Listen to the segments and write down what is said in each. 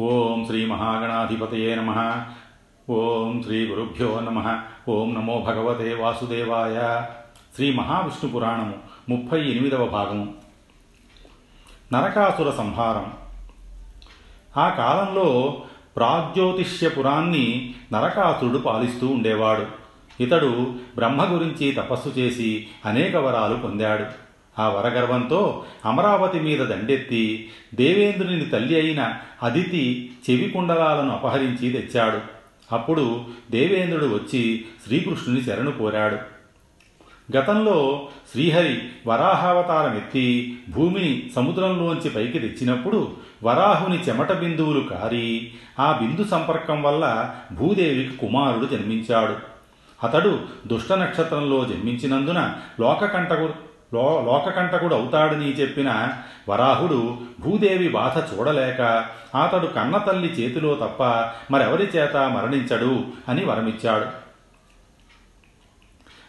ఓం శ్రీ మహాగణాధిపతయే నమ. ఓం శ్రీ గురుభ్యో నమ. ఓం నమో భగవతే వాసుదేవాయ. శ్రీ మహావిష్ణు పురాణము ముప్పై ఎనిమిదవ భాగము. నరకాసుర సంహారం. ఆ కాలంలో ప్రాగ్జ్యోతిష్యపురాన్ని నరకాసురుడు పాలిస్తూ ఉండేవాడు. ఇతడు బ్రహ్మ గురించి తపస్సు చేసి అనేక వరాలు పొందాడు. ఆ వరగర్వంతో అమరావతి మీద దండెత్తి దేవేంద్రుని తల్లి అయిన అదితి చెవి కుండలాలను అపహరించి తెచ్చాడు. అప్పుడు దేవేంద్రుడు వచ్చి శ్రీకృష్ణుని శరణు కోరాడు. గతంలో శ్రీహరి వరాహావతారం ఎత్తి భూమిని సముద్రంలోంచి పైకి తెచ్చినప్పుడు వరాహుని చెమట బిందువులు కారి ఆ బిందు సంపర్కం వల్ల భూదేవికి కుమారుడు జన్మించాడు. అతడు దుష్ట నక్షత్రంలో జన్మించినందున లోకకంటకు లో లోకకంటకుడు అవుతాడని చెప్పిన వరాహుడు భూదేవి బాధ చూడలేక అతడు కన్నతల్లి చేతిలో తప్ప మరెవరి చేత మరణించడు అని వరమిచ్చాడు.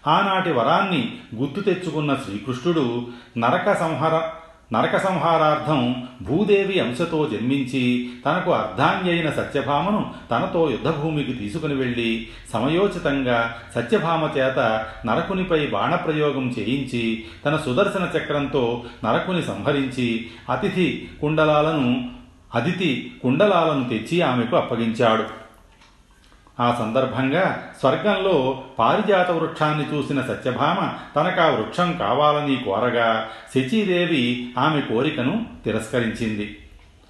ఆనాటి వరాన్ని గుర్తు తెచ్చుకున్న శ్రీకృష్ణుడు నరక సంహర నరక సంహారార్థం భూదేవి అంశతో జన్మించి తనకు అర్ధాంగి సత్యభామను తనతో యుద్ధభూమికి తీసుకుని వెళ్ళి సమయోచితంగా సత్యభామ చేత నరకునిపై బాణప్రయోగం చేయించి తన సుదర్శన చక్రంతో నరకుని సంహరించి అతిథి కుండలాలను అతిథి కుండలాలను తెచ్చి ఆమెకు అప్పగించాడు. ఆ సందర్భంగా స్వర్గంలో పారిజాత వృక్షాన్ని చూసిన సత్యభామ తనకా వృక్షం కావాలని కోరగా శచీదేవి ఆమె కోరికను తిరస్కరించింది.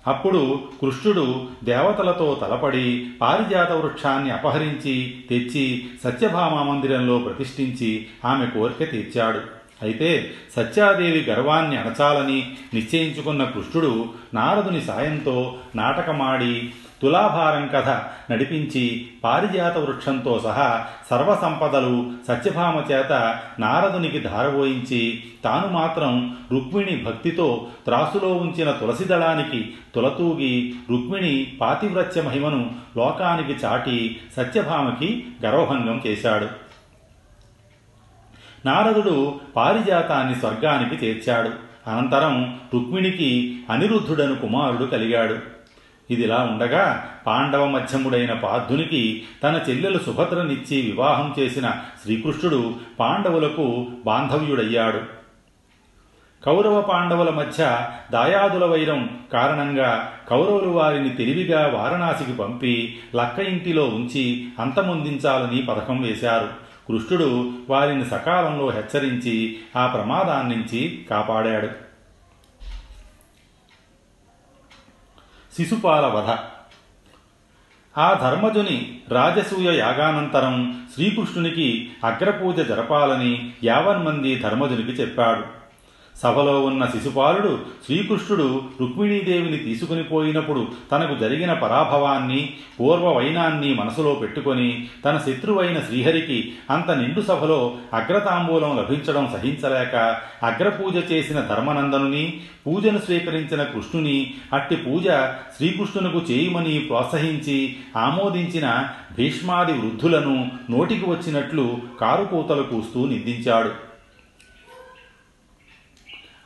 అప్పుడు కృష్ణుడు దేవతలతో తలపడి పారిజాత వృక్షాన్ని అపహరించి తెచ్చి సత్యభామ మందిరంలో ప్రతిష్ఠించి ఆమె కోరిక తీర్చాడు. అయితే సత్యాదేవి గర్వాన్ని అణచాలని నిశ్చయించుకున్న కృష్ణుడు నారదుని సాయంతో నాటకమాడి తులాభారం కథ నడిపించి పారిజాత వృక్షంతో సహా సర్వసంపదలు సత్యభామ చేత నారదునికి ధారవోయించి తాను మాత్రం రుక్మిణి భక్తితో త్రాసులో ఉంచిన తులసి దళానికి తులతూగి రుక్మిణి పాతివ్రత్య మహిమను లోకానికి చాటి సత్యభామకి గర్వభంగం చేశాడు. నారదుడు పారిజాతాన్ని స్వర్గానికి చేర్చాడు. అనంతరం రుక్మిణికి అనిరుద్ధుడను కుమారుడు కలిగాడు. ఇదిలా ఉండగా పాండవ మధ్యముడైన పార్థునికి తన చెల్లెలు సుభద్రనిచ్చి వివాహం చేసిన శ్రీకృష్ణుడు పాండవులకు బాంధవ్యుడయ్యాడు. కౌరవ పాండవుల మధ్య దాయాదుల వైరం కారణంగా కౌరవులు వారిని తెలివిగా వారణాసికి పంపి లక్క ఇంటిలో ఉంచి అంతమొందించాలని పథకం వేశారు. కృష్ణుడు వారిని సకాలంలో హెచ్చరించి ఆ ప్రమాదాన్నించి కాపాడాడు. శిశుపాల వధ ఆ ధర్మజుని రాజసూయ యాగానంతరం శ్రీకృష్ణునికి అగ్రపూజ జరపాలని యావన్మంది ధర్మజునికి చెప్పాడు. సభలో ఉన్న శిశుపాలుడు శ్రీకృష్ణుడు రుక్మిణీదేవిని తీసుకుని పోయినప్పుడు తనకు జరిగిన పరాభవాన్ని పూర్వ వైనాన్ని మనసులో పెట్టుకొని తన శత్రువైన శ్రీహరికి అంత నిండు సభలో అగ్రతాంబూలం లభించడం సహించలేక అగ్రపూజ చేసిన ధర్మనందనుని పూజను స్వీకరించిన కృష్ణుని అట్టి పూజ శ్రీకృష్ణునకు చేయమని ప్రోత్సహించి ఆమోదించిన భీష్మాది వృద్ధులను నోటికి వచ్చినట్లు కారుకూతలు కూస్తూ నిందించాడు.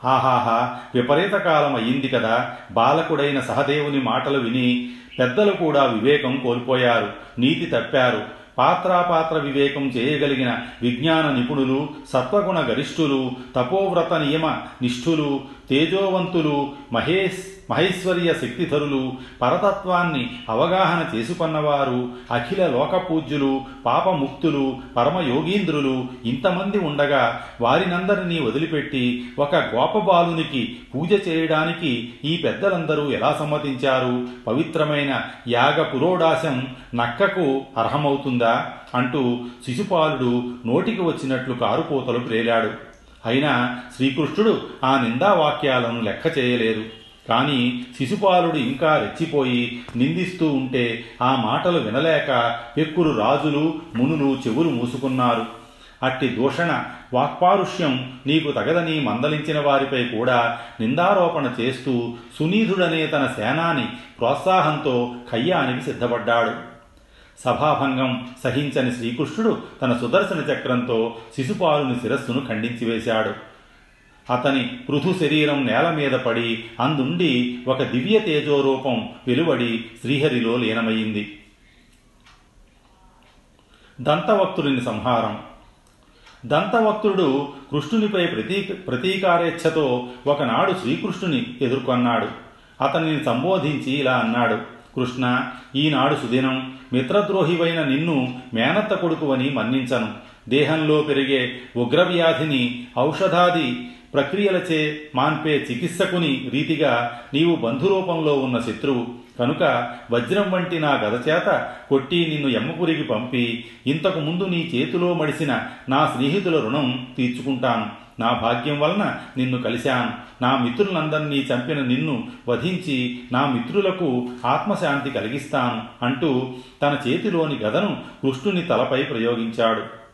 ఆహాహా విపరీత కాలం అయ్యింది కదా. బాలకుడైన సహదేవుని మాటలు విని పెద్దలు కూడా వివేకం కోల్పోయారు. నీతి తప్పారు. పాత్రాపాత్ర వివేకం చేయగలిగిన విజ్ఞాన నిపుణులు సత్వగుణ గరిష్ఠులు తపోవ్రత నియమ నిష్ఠులు తేజోవంతులు మహేష్ మహేశ్వర్య శక్తిధరులు పరతత్వాన్ని అవగాహన చేసుకున్నవారు అఖిల లోకపూజ్యులు పాపముక్తులు పరమయోగీంద్రులు ఇంతమంది ఉండగా వారినందరినీ వదిలిపెట్టి ఒక గోపబాలునికి పూజ చేయడానికి ఈ పెద్దలందరూ ఎలా సమ్మతించారు? పవిత్రమైన యాగ పురోడాశం నక్కకు అర్హమవుతుందా? అంటూ శిశుపాలుడు నోటికి వచ్చినట్లు కారుపోతలు ప్రేలాడు. అయినా శ్రీకృష్ణుడు ఆ నిందావాక్యాలను లెక్క చేయలేదు. కానీ శిశుపాలుడు ఇంకా రెచ్చిపోయి నిందిస్తూ ఉంటే ఆ మాటలు వినలేక పెక్కురు రాజులు మునులు చెవులు మూసుకున్నారు. అట్టి దూషణ వాక్పారుష్యం నీకు తగదని మందలించిన వారిపై కూడా నిందారోపణ చేస్తూ సునీధుడనే తన సేనాని ప్రోత్సాహంతో కయ్యానికి సిద్ధపడ్డాడు. సభాభంగం సహించని శ్రీకృష్ణుడు తన సుదర్శన చక్రంతో శిశుపాలుని శిరస్సును ఖండించివేశాడు. అతని పృథు శరీరం నేల మీద పడి అందుండి ఒక దివ్య తేజోరూపం వెలువడి శ్రీహరిలో లీనమయ్యింది దంతవక్తుడిని సంహారం. దంతవక్తుడు కృష్ణునిపై ప్రతీ ప్రతీకారేచ్ఛతో ఒకనాడు శ్రీకృష్ణుని ఎదుర్కొన్నాడు. అతనిని సంబోధించి ఇలా అన్నాడు. కృష్ణ ఈనాడు సుదినం మిత్రద్రోహివైన నిన్ను మేనత్త కొడుకువని మన్నించను. దేహంలో పెరిగే ఉగ్రవ్యాధిని ఔషధాది ప్రక్రియలచే మాన్పే చికిత్సకుని రీతిగా నీవు బంధురూపంలో ఉన్న శత్రువు. కనుక వజ్రం వంటి నా గదచేత కొట్టి నిన్ను ఎమ్మపురికి పంపి ఇంతకు ముందు నీ చేతిలో మడిసిన నా స్నేహితుల రుణం తీర్చుకుంటాను. నా భాగ్యం వలన నిన్ను కలిశాను. నా మిత్రులందరినీ చంపిన నిన్ను వధించి నా మిత్రులకు ఆత్మశాంతి కలిగిస్తాను అంటూ తన చేతిలోని గదను కృష్ణుని తలపై ప్రయోగించాడు.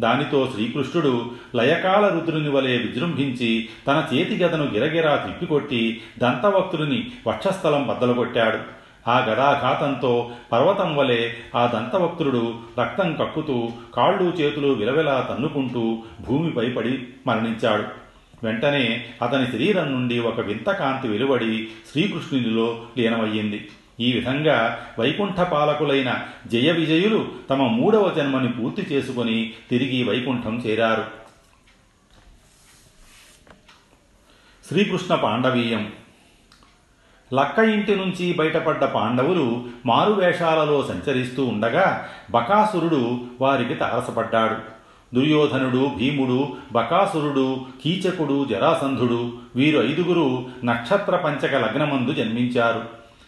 దానితో శ్రీకృష్ణుడు లయకాల రుద్రుని వలె విజృంభించి తన చేతి గదను గిరగిరా తిప్పికొట్టి దంతవక్తుడిని వక్షస్థలం బద్దలుకొట్టాడు ఆ గదాఘాతంతో పర్వతం వలె ఆ దంతవక్తుడు రక్తం కక్కుతూ కాళ్ళు చేతులు విలవిలా తన్నుకుంటూ భూమిపై పడి మరణించాడు. వెంటనే అతని శరీరం నుండి ఒక వింత కాంతి వెలువడి శ్రీకృష్ణునిలో లీనమయ్యింది. ఈ విధంగా వైకుంఠ పాలకులైన జయ విజయులు తమ మూడవ జన్మని పూర్తి చేసుకుని తిరిగి వైకుంఠం చేరారు. శ్రీకృష్ణ పాండవీయం లక్క ఇంటి నుంచి బయటపడ్డ పాండవులు మారువేషాలలో సంచరిస్తూ ఉండగా బకాసురుడు వారికి తారసపడ్డాడు దుర్యోధనుడు భీముడు బకాసురుడు కీచకుడు జరాసంధుడు వీరు ఐదుగురు నక్షత్ర పంచక లగ్నమందు జన్మించారు.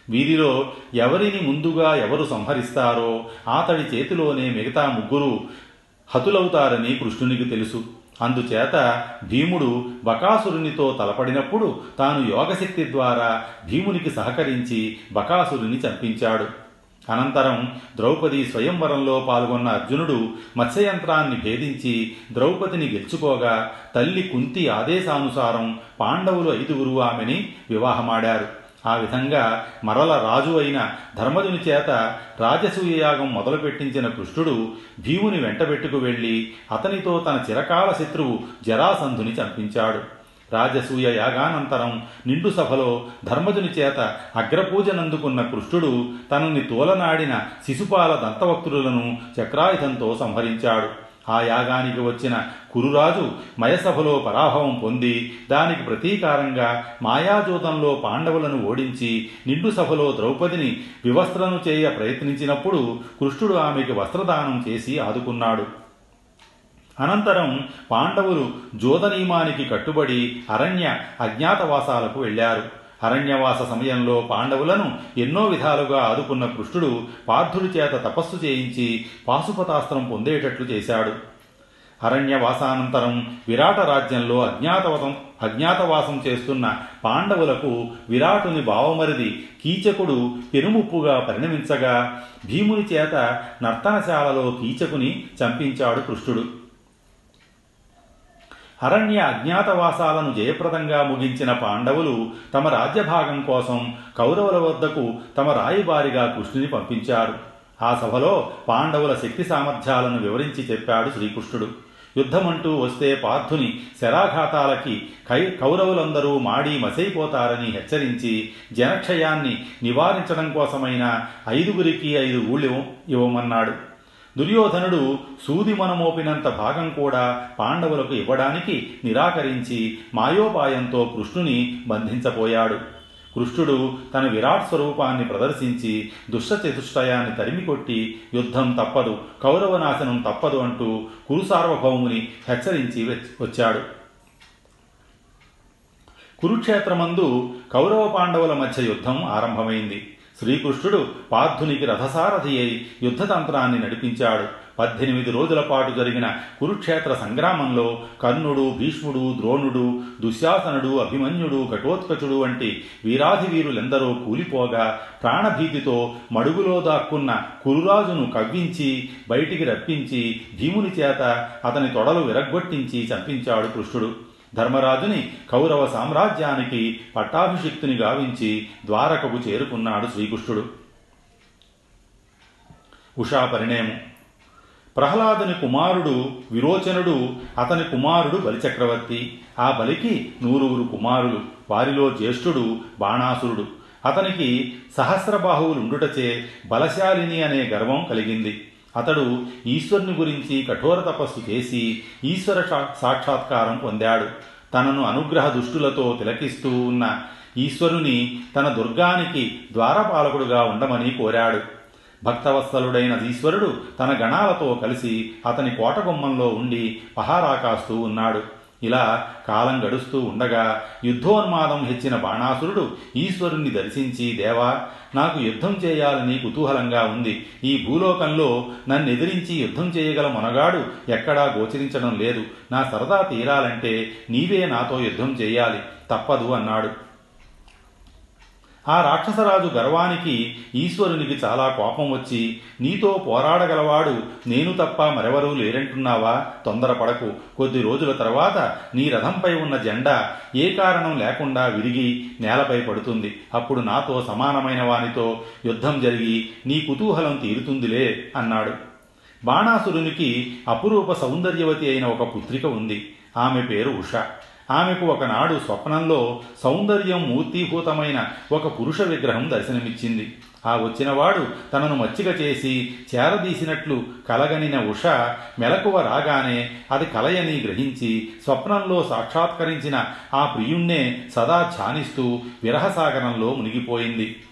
వీరిలో ఎవరిని ముందుగా ఎవరు సంహరిస్తారో అతడి చేతిలోనే మిగతా ముగ్గురు హతులవుతారని కృష్ణునికి తెలుసు. అందుచేత భీముడు బకాసురునితో తలపడినప్పుడు తాను యోగశక్తి ద్వారా భీమునికి సహకరించి బకాసురుని చంపించాడు. అనంతరం ద్రౌపది స్వయంవరంలో పాల్గొన్న అర్జునుడు మత్స్యయంత్రాన్ని భేదించి ద్రౌపదిని గెలుచుకోగా తల్లి కుంతి ఆదేశానుసారం పాండవులు ఐదుగురు ఆమెని వివాహమాడారు. ఆ విధంగా మరల రాజు అయిన ధర్మజుని చేత రాజసూయ యాగం మొదలుపెట్టించిన కృష్ణుడు భీముని వెంటబెట్టుకు వెళ్ళి అతనితో తన చిరకాల శత్రువు జరాసంధుని చంపించాడు. రాజసూయ యాగానంతరం నిండు సభలో ధర్మజుని చేత అగ్రపూజనందుకున్న కృష్ణుడు తనని తోలనాడిన శిశుపాల దంతవక్తులను చక్రాయుధంతో సంహరించాడు. ఆ యాగానికి వచ్చిన కురురాజు మయసభలో పరాభవం పొంది దానికి ప్రతీకారంగా మాయాజూతంలో పాండవులను ఓడించి నిండు సభలో ద్రౌపదిని వివస్త్రను చేయ ప్రయత్నించినప్పుడు కృష్ణుడు ఆమెకి వస్త్రదానం చేసి ఆదుకున్నాడు. అనంతరం పాండవులు జోదనీమానికి కట్టుబడి అరణ్య అజ్ఞాతవాసాలకు వెళ్ళారు. అరణ్యవాస సమయంలో పాండవులను ఎన్నో విధాలుగా ఆదుకున్న కృష్ణుడు పార్థుడి చేత తపస్సు చేయించి పాశుపతాస్త్రం పొందేటట్లు చేశాడు. అరణ్యవాసానంతరం విరాట రాజ్యంలో అజ్ఞాతవతం అజ్ఞాతవాసం చేస్తున్న పాండవులకు విరాటుని భావమరిది కీచకుడు పెనుముప్పుగా పరిణమించగా భీముని చేత నర్తనశాలలో కీచకుని చంపించాడు కృష్ణుడు. అరణ్య అజ్ఞాతవాసాలను జయప్రదంగా ముగించిన పాండవులు తమ రాజ్యభాగం కోసం కౌరవుల వద్దకు తమ రాయిబారిగా కృష్ణుని పంపించారు. ఆ సభలో పాండవుల శక్తి సామర్థ్యాలను వివరించి చెప్పాడు శ్రీకృష్ణుడు. యుద్ధమంటూ వస్తే పార్థుని శరాఘాతాలకి కై కౌరవులందరూ మాడి మసైపోతారని హెచ్చరించి జనక్షయాన్ని నివారించడం కోసమైన ఐదుగురికి ఐదు ఊళ్ళు ఇవ్వమన్నాడు. దుర్యోధనుడు సూది మనమోపినంత భాగం కూడా పాండవులకు ఇవ్వడానికి నిరాకరించి మాయోపాయంతో కృష్ణుని బంధించపోయాడు కృష్ణుడు తన విరాట్ స్వరూపాన్ని ప్రదర్శించి దుష్టచతుష్టయాన్ని తరిమికొట్టి యుద్ధం తప్పదు కౌరవనాశనం తప్పదు అంటూ కురు సార్వభౌముని హెచ్చరించి వచ్చాడు. కురుక్షేత్రమందు కౌరవ పాండవుల మధ్య యుద్ధం ఆరంభమైంది. శ్రీకృష్ణుడు పార్థునికి రథసారథి అయి యుద్ధతంత్రాన్ని నడిపించాడు. పద్దెనిమిది రోజుల పాటు జరిగిన కురుక్షేత్ర సంగ్రామంలో కర్ణుడు భీష్ముడు ద్రోణుడు దుశ్శాసనుడు అభిమన్యుడు ఘటోత్కచుడు వంటి వీరాధివీరులెందరో కూలిపోగా ప్రాణభీతితో మడుగులో దాక్కున్న కురురాజును కవ్వించి బయటికి రప్పించి భీముని చేత అతని తొడలు విరగ్గొట్టించి చంపించాడు కృష్ణుడు. ధర్మరాజుని కౌరవ సామ్రాజ్యానికి పట్టాభిషిక్తుని గావించి ద్వారకకు చేరుకున్నాడు శ్రీకృష్ణుడు. ఉషా పరిణయము. ప్రహ్లాదుని కుమారుడు విరోచనుడు అతని కుమారుడు బలిచక్రవర్తి. ఆ బలికి నూరుగురు కుమారులు. వారిలో జ్యేష్ఠుడు బాణాసురుడు. అతనికి సహస్రబాహువులుండుటచే బలశాలిని అనే గర్వం కలిగింది. అతడు ఈశ్వరుని గురించి కఠోర తపస్సు చేసి ఈశ్వర సాక్షాత్కారం పొందాడు. తనను అనుగ్రహ దుష్టులతో తిలకిస్తూ ఉన్న ఈశ్వరుని తన దుర్గానికి ద్వారపాలకుడుగా ఉండమని కోరాడు. భక్తవత్సలుడైన ఈశ్వరుడు తన గణాలతో కలిసి అతని కోటగుమ్మంలో ఉండి పహారా కాస్తూ ఉన్నాడు. ఇలా కాలం గడుస్తూ ఉండగా యుద్ధోన్మాదం హెచ్చిన బాణాసురుడు ఈశ్వరుణ్ణి దర్శించి దేవా నాకు యుద్ధం చేయాలని కుతూహలంగా ఉంది. ఈ భూలోకంలో నన్నెదిరించి యుద్ధం చేయగల మొనగాడు ఎక్కడా గోచరించడం లేదు. నా సరదా తీరాలంటే నీవే నాతో యుద్ధం చేయాలి. తప్పదు అన్నాడు. ఆ రాక్షసరాజు గర్వానికి ఈశ్వరునికి చాలా కోపం వచ్చి నీతో పోరాడగలవాడు నేను తప్ప మరెవరూ లేరంటున్నావా? తొందరపడకు. కొద్ది రోజుల తర్వాత నీ రథంపై ఉన్న జెండా ఏ కారణం లేకుండా విరిగి నేలపై పడుతుంది. అప్పుడు నాతో సమానమైన వానితో యుద్ధం జరిగి నీ కుతూహలం తీరుతుందిలే అన్నాడు. బాణాసురునికి అపురూప సౌందర్యవతి అయిన ఒక పుత్రిక ఉంది. ఆమె పేరు ఉష. ఆమెకు ఒకనాడు స్వప్నంలో సౌందర్యం మూర్తీభూతమైన ఒక పురుష విగ్రహం దర్శనమిచ్చింది. ఆ వచ్చినవాడు తనను మచ్చిక చేసి చేరదీసినట్లు కలగనిన ఉష మెలకువ రాగానే అది కలయని గ్రహించి స్వప్నంలో సాక్షాత్కరించిన ఆ ప్రియుణ్ణే సదా ధ్యానిస్తూ విరహసాగరంలో మునిగిపోయింది.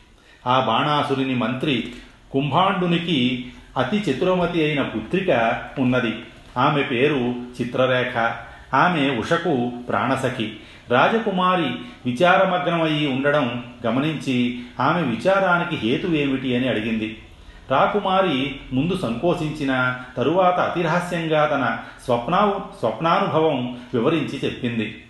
ఆ బాణాసురుని మంత్రి కుంభాండునికి అతి చతురమతి అయిన పుత్రిక ఉన్నది. ఆమె పేరు చిత్రరేఖ. ఆమె ఉషకు ప్రాణసఖి. రాజకుమారి విచారమగ్నమయ్యి ఉండడం గమనించి ఆమె విచారానికి హేతు ఏమిటి అని అడిగింది. రాకుమారి ముందు సంకోచించిన తరువాత అతిరహస్యంగా తన స్వప్నా స్వప్నానుభవం వివరించి చెప్పింది.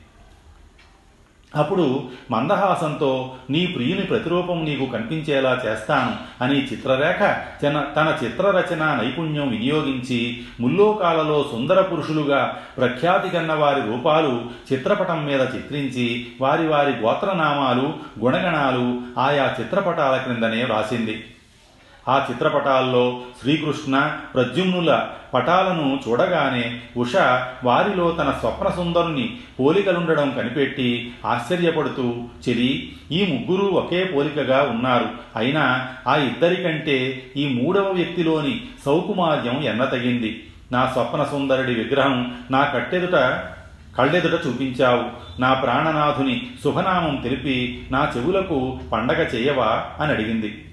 అప్పుడు మందహాసంతో నీ ప్రియుని ప్రతిరూపం నీకు కనిపించేలా చేస్తాను అని చిత్రరేఖ తన తన చిత్రరచన నైపుణ్యం వినియోగించి ముల్లోకాలలో సుందర పురుషులుగా ప్రఖ్యాతి కన్న వారి రూపాలు చిత్రపటం మీద చిత్రించి వారి వారి గోత్రనామాలు గుణగణాలు ఆయా చిత్రపటాల క్రిందనే వ్రాసింది. ఆ చిత్రపటాల్లో శ్రీకృష్ణ ప్రద్యుమ్నుల పటాలను చూడగానే ఉష వారిలో తన స్వప్న సుందరుని పోలికలుండడం కనిపెట్టి ఆశ్చర్యపడుతూ చెలి ఈ ముగ్గురు ఒకే పోలికగా ఉన్నారు. అయినా ఆ ఇద్దరికంటే ఈ మూడవ వ్యక్తిలోని సౌకుమార్యం ఎన్నతగింది. నా స్వప్న సుందరుడి విగ్రహం నా కట్టెదుట కళ్ళెదుట చూపించావు. నా ప్రాణనాథుని శుభనామం తెలిపి నా చెవులకు పండగ చేయవా? అని అడిగింది.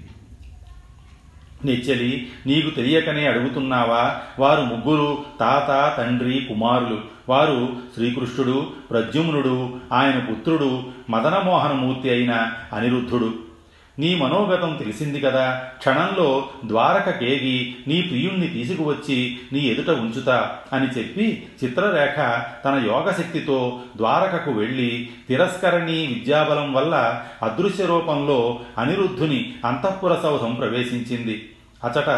నిచ్చలి నీకు తెలియకనే అడుగుతున్నావా? వారు ముగ్గురు తాత తండ్రి కుమారులు. వారు శ్రీకృష్ణుడు ప్రద్యుమ్నుడు ఆయన పుత్రుడు మదనమోహనమూర్తి అయిన అనిరుద్ధుడు. నీ మనోగతం తెలిసింది కదా. క్షణంలో ద్వారక కేగి నీ ప్రియుణ్ణి తీసుకువచ్చి నీ ఎదుట ఉంచుతా అని చెప్పి చిత్రరేఖ తన యోగశక్తితో ద్వారకకు వెళ్ళి తిరస్కరణీ విద్యాబలం వల్ల అదృశ్య రూపంలో అనిరుద్ధుని అంతఃపుర సౌధం ప్రవేశించింది అచట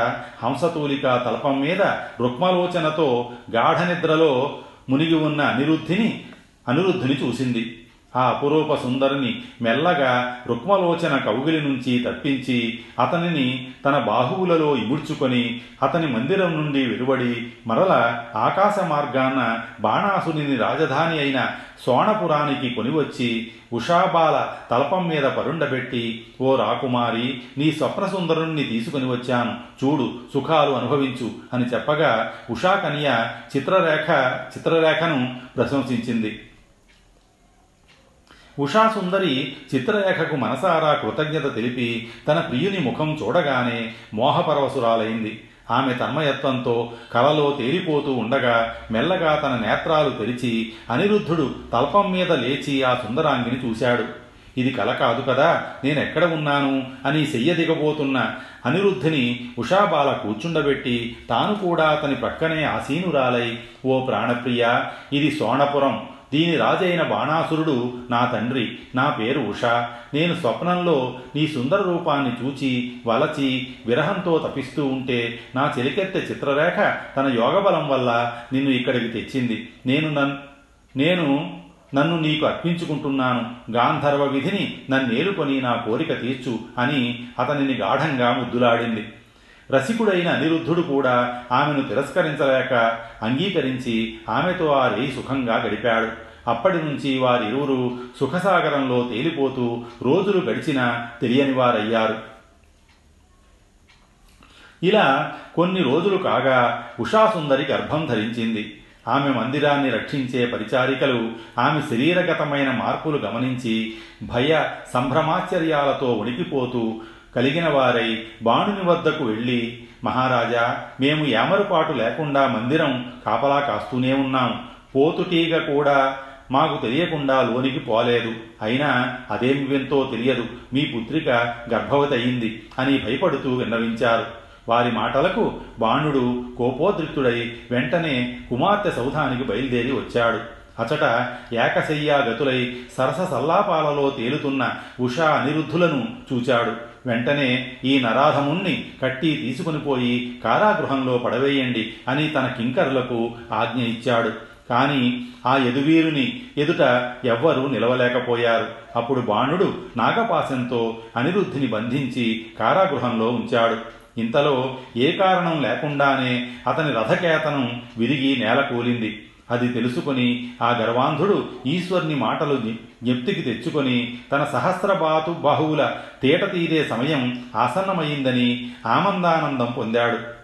హంసతూలిక తలపం మీద రుక్మలోచనతో గాఢనిద్రలో మునిగి ఉన్న అనిరుద్ధిని అనిరుద్ధుని చూసింది. ఆ అపురూప సుందరిని మెల్లగా రుక్మలోచన కౌగిలి నుంచి తప్పించి అతనిని తన బాహువులలో ఇముడ్చుకొని అతని మందిరం నుండి వెలువడి మరల ఆకాశ మార్గాన బాణాసుని రాజధాని అయిన సోణపురానికి కొనివచ్చి ఉషాబాల తలపం మీద పరుండబెట్టి ఓ రాకుమారి నీ స్వప్న సుందరుణ్ణి తీసుకుని వచ్చాను. చూడు సుఖాలు అనుభవించు అని చెప్పగా ఉషాకన్య చిత్రరేఖ చిత్రరేఖను ప్రశంసించింది. ఉషాసుందరి చిత్రరేఖకు మనసారా కృతజ్ఞత తెలిపి తన ప్రియుని ముఖం చూడగానే మోహపరవసురాలైంది ఆమె తన్మయత్వంతో కలలో తేలిపోతూ ఉండగా మెల్లగా తన నేత్రాలు తెరిచి అనిరుద్ధుడు తల్పం మీద లేచి ఆ సుందరాంగిని చూశాడు. ఇది కల కాదు కదా నేనెక్కడ ఉన్నాను అని దిగబోతున్న అనిరుద్ధిని ఉషాబాల కూర్చుండబెట్టి తాను కూడా అతని ప్రక్కనే ఆసీనురాలై ఓ ప్రాణప్రియ ఇది సోణపురం దీని రాజైన బాణాసురుడు నా తండ్రి నా పేరు ఉష. నేను స్వప్నంలో నీ సుందర రూపాన్ని చూచి వలచి విరహంతో తపిస్తూ ఉంటే నా చెలికెత్తె చిత్రరేఖ తన యోగబలం వల్ల నిన్ను ఇక్కడికి తెచ్చింది. నేను నన్ నేను నన్ను నీకు అర్పించుకుంటున్నాను. గాంధర్వ విధిని నన్నేలుకొని నా కోరిక తీర్చు అని అతనిని గాఢంగా ముద్దులాడింది. రసికుడైన అనిరుద్ధుడు కూడా ఆమెను తిరస్కరించలేక అంగీకరించి ఆమెతో ఆ రేయి సుఖంగా గడిపాడు. అప్పటి నుంచి వారిరువురు సుఖసాగరంలో తేలిపోతూ రోజులు గడిచినా తెలియని వారయ్యారు. ఇలా కొన్ని రోజులు కాగా ఉషాసుందరి గర్భం ధరించింది. ఆమె మందిరాన్ని రక్షించే పరిచారికలు ఆమె శరీరగతమైన మార్పులు గమనించి భయ సంభ్రమాశ్చర్యాలతో ఉణికిపోతూ కలిగిన వారై బాణుని వద్దకు వెళ్ళి మహారాజా మేము ఏమరుపాటు లేకుండా మందిరం కాపలా కాస్తూనే ఉన్నాం. పోతుటీగ కూడా మాకు తెలియకుండా లోనికి పోలేదు. అయినా అదేమి వింతో తెలియదు. మీ పుత్రిక గర్భవతి అయింది అని భయపడుతూ విన్నవించారు. వారి మాటలకు బాణుడు కోపోద్రిక్తుడై వెంటనే కుమార్తె సౌధానికి బయలుదేరి వచ్చాడు. అచట ఏకశయ్యా గతులై సరస సల్లాపాలలో తేలుతున్న ఉషా అనిరుద్ధులను చూచాడు. వెంటనే ఈ నరాధముణ్ణి కట్టి తీసుకుని పోయి కారాగృహంలో పడవేయండి అని తన కింకరులకు ఆజ్ఞ ఇచ్చాడు. కాని ఆ యదువీరుని ఎదుట ఎవ్వరూ నిలవలేకపోయారు. అప్పుడు బాణుడు నాగపాశంతో అనిరుద్ధిని బంధించి కారాగృహంలో ఉంచాడు. ఇంతలో ఏ కారణం లేకుండానే అతని రథకేతనం విరిగి నేల కూలింది అది తెలుసుకుని ఆ గర్వాంధుడు ఈశ్వర్ని మాటలు జ్ఞప్తికి తెచ్చుకొని తన సహస్రబాతు బాహువుల తేట తీరే సమయం ఆసన్నమైందని ఆనందానందం పొందాడు.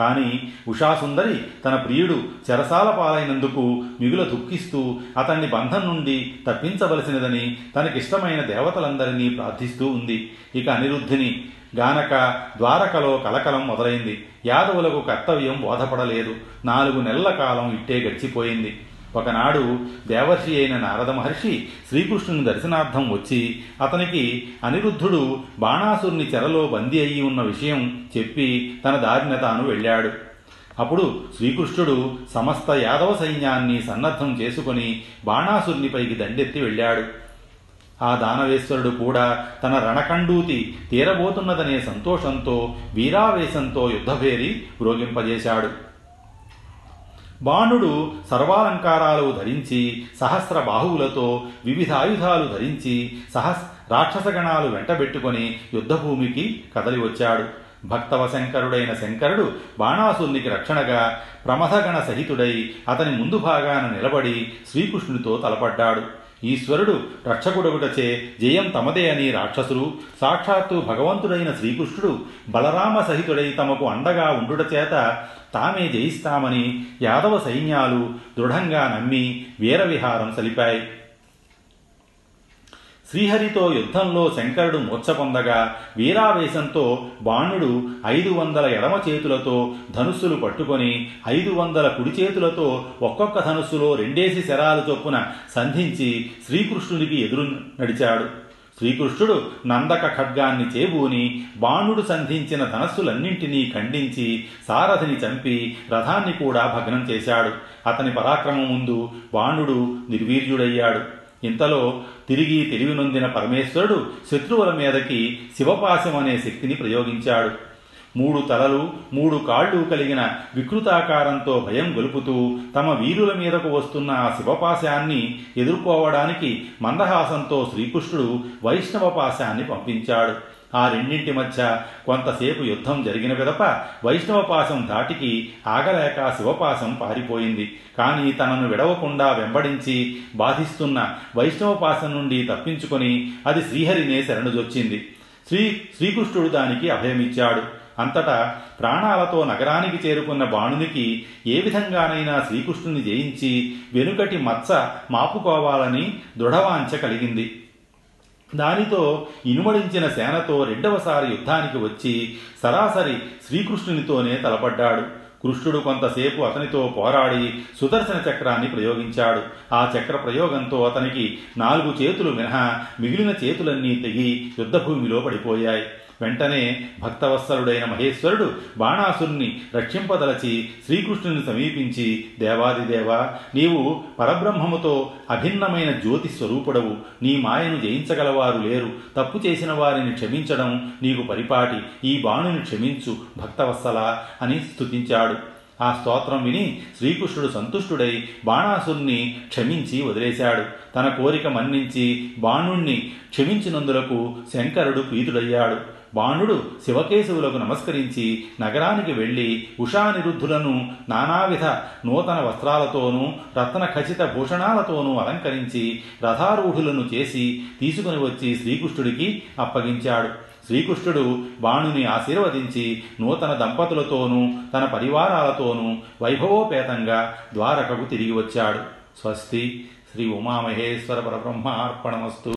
కాని ఉషాసుందరి తన ప్రియుడు చెరసాల పాలైనందుకు మిగుల దుఃఖిస్తూ అతన్ని బంధం నుండి తప్పించవలసినదని తనకిష్టమైన దేవతలందరినీ ప్రార్థిస్తూ ఉంది. ఇక అనిరుద్ధిని గానక ద్వారకలో కలకలం మొదలైంది. యాదవులకు కర్తవ్యం బోధపడలేదు. నాలుగు నెలల కాలం ఇట్టే గడిచిపోయింది. ఒకనాడు దేవర్షి అయిన నారద మహర్షి శ్రీకృష్ణుని దర్శనార్థం వచ్చి అతనికి అనిరుద్ధుడు బాణాసురుని చెరలో బందీ అయి ఉన్న విషయం చెప్పి తన దారిన తాను వెళ్ళాడు. అప్పుడు శ్రీకృష్ణుడు సమస్త యాదవ సైన్యాన్ని సన్నద్ధం చేసుకుని బాణాసురునిపైకి దండెత్తి వెళ్ళాడు. ఆ దానవేశ్వరుడు కూడా తన రణకండూతి తీరబోతున్నదనే సంతోషంతో వీరావేశంతో యుద్ధభేరి మ్రోగింపజేశాడు. బాణుడు సర్వాలంకారాలు ధరించి సహస్ర బాహువులతో వివిధ ఆయుధాలు ధరించి సహస్ రాక్షసగణాలు వెంటబెట్టుకొని యుద్ధభూమికి కదలి వచ్చాడు. భక్తవ శంకరుడైన శంకరుడు బాణాసురునికి రక్షణగా ప్రమథగణ సహితుడై అతని ముందు భాగాన నిలబడి శ్రీకృష్ణుడితో తలపడ్డాడు. ఈశ్వరుడు రక్షకుడగుటచే జయం తమదే అని రాక్షసులు సాక్షాత్తు భగవంతుడైన శ్రీకృష్ణుడు బలరామ సహితుడై తమకు అండగా ఉండుట చేత తామే జయిస్తామని యాదవ సైన్యాలు దృఢంగా నమ్మి వీరవిహారం సలిపాయి. శ్రీహరితో యుద్ధంలో శంకరుడు మూర్ఛ పొందగా వీరావేశంతో బాణుడు ఐదు వందల ఎడమ చేతులతో ధనుస్సులు పట్టుకొని ఐదు వందల కుడి చేతులతో ఒక్కొక్క ధనుస్సులో రెండేసి శరాలు చొప్పున సంధించి శ్రీకృష్ణుడికి ఎదురు నడిచాడు. శ్రీకృష్ణుడు నందక ఖడ్గాన్ని చేబూని బాణుడు సంధించిన ధనస్సులన్నింటినీ ఖండించి సారథిని చంపి రథాన్ని కూడా భగ్నం చేశాడు. అతని పరాక్రమం ముందు బాణుడు నిర్వీర్యుడయ్యాడు. ఇంతలో తిరిగి తెలివి నొందిన పరమేశ్వరుడు శత్రువుల మీదకి శివపాశం అనే శక్తిని ప్రయోగించాడు. మూడు తలలు మూడు కాళ్ళు కలిగిన వికృతాకారంతో భయం గొలుపుతూ తమ వీరుల మీదకు వస్తున్న ఆ శివపాశాన్ని ఎదుర్కోవడానికి మందహాసంతో శ్రీకృష్ణుడు వైష్ణవపాశాన్ని పంపించాడు. ఆ రెండింటి మధ్య కొంతసేపు యుద్ధం జరిగిన విదప వైష్ణవపాసం దాటికి ఆగలేక శివపాసం పారిపోయింది. కానీ తనను విడవకుండా వెంబడించి బాధిస్తున్న వైష్ణవపాసం నుండి తప్పించుకొని అది శ్రీహరినే శరణుజొచ్చింది. శ్రీ శ్రీకృష్ణుడు దానికి అభయమిచ్చాడు. అంతటా ప్రాణాలతో నగరానికి చేరుకున్న బాణునికి ఏ విధంగానైనా శ్రీకృష్ణుని జయించి వెనుకటి మచ్చ మాపుకోవాలని దృఢవాంఛ కలిగింది. దానితో ఇనుమడించిన సేనతో రెండవసారి యుద్ధానికి వచ్చి సరాసరి శ్రీకృష్ణునితోనే తలపడ్డాడు. కృష్ణుడు కొంతసేపు అతనితో పోరాడి సుదర్శన చక్రాన్ని ప్రయోగించాడు. ఆ చక్ర ప్రయోగంతో అతనికి నాలుగు చేతులు మినహా మిగిలిన చేతులన్నీ తెగి యుద్ధభూమిలో పడిపోయాయి. వెంటనే భక్తవత్సలుడైన మహేశ్వరుడు బాణాసురుణ్ణి రక్షింపదలచి శ్రీకృష్ణుని సమీపించి దేవాదిదేవ నీవు పరబ్రహ్మముతో అభిన్నమైన జ్యోతి స్వరూపుడవు. నీ మాయను జయించగలవారు లేరు. తప్పు చేసిన వారిని క్షమించడం నీకు పరిపాటి. ఈ బాణుని క్షమించు భక్తవత్సల అని స్తుతించాడు. ఆ స్తోత్రం విని శ్రీకృష్ణుడు సంతుష్టుడై బాణాసురుణ్ణి క్షమించి వదిలేశాడు. తన కోరిక మన్నించి బాణుణ్ణి క్షమించినందులకు శంకరుడు ప్రీతుడయ్యాడు. బాణుడు శివకేశవులకు నమస్కరించి నగరానికి వెళ్ళి ఉషానిరుద్ధులను నానావిధ నూతన వస్త్రాలతోనూ రత్న ఖచిత భూషణాలతోనూ అలంకరించి రథారూఢులను చేసి తీసుకుని వచ్చి శ్రీకృష్ణుడికి అప్పగించాడు. శ్రీకృష్ణుడు బాణుని ఆశీర్వదించి నూతన దంపతులతోనూ తన పరివారాలతోనూ వైభవోపేతంగా ద్వారకకు తిరిగి వచ్చాడు. స్వస్తి శ్రీ ఉమామహేశ్వర పరబ్రహ్మ అర్పణమస్తు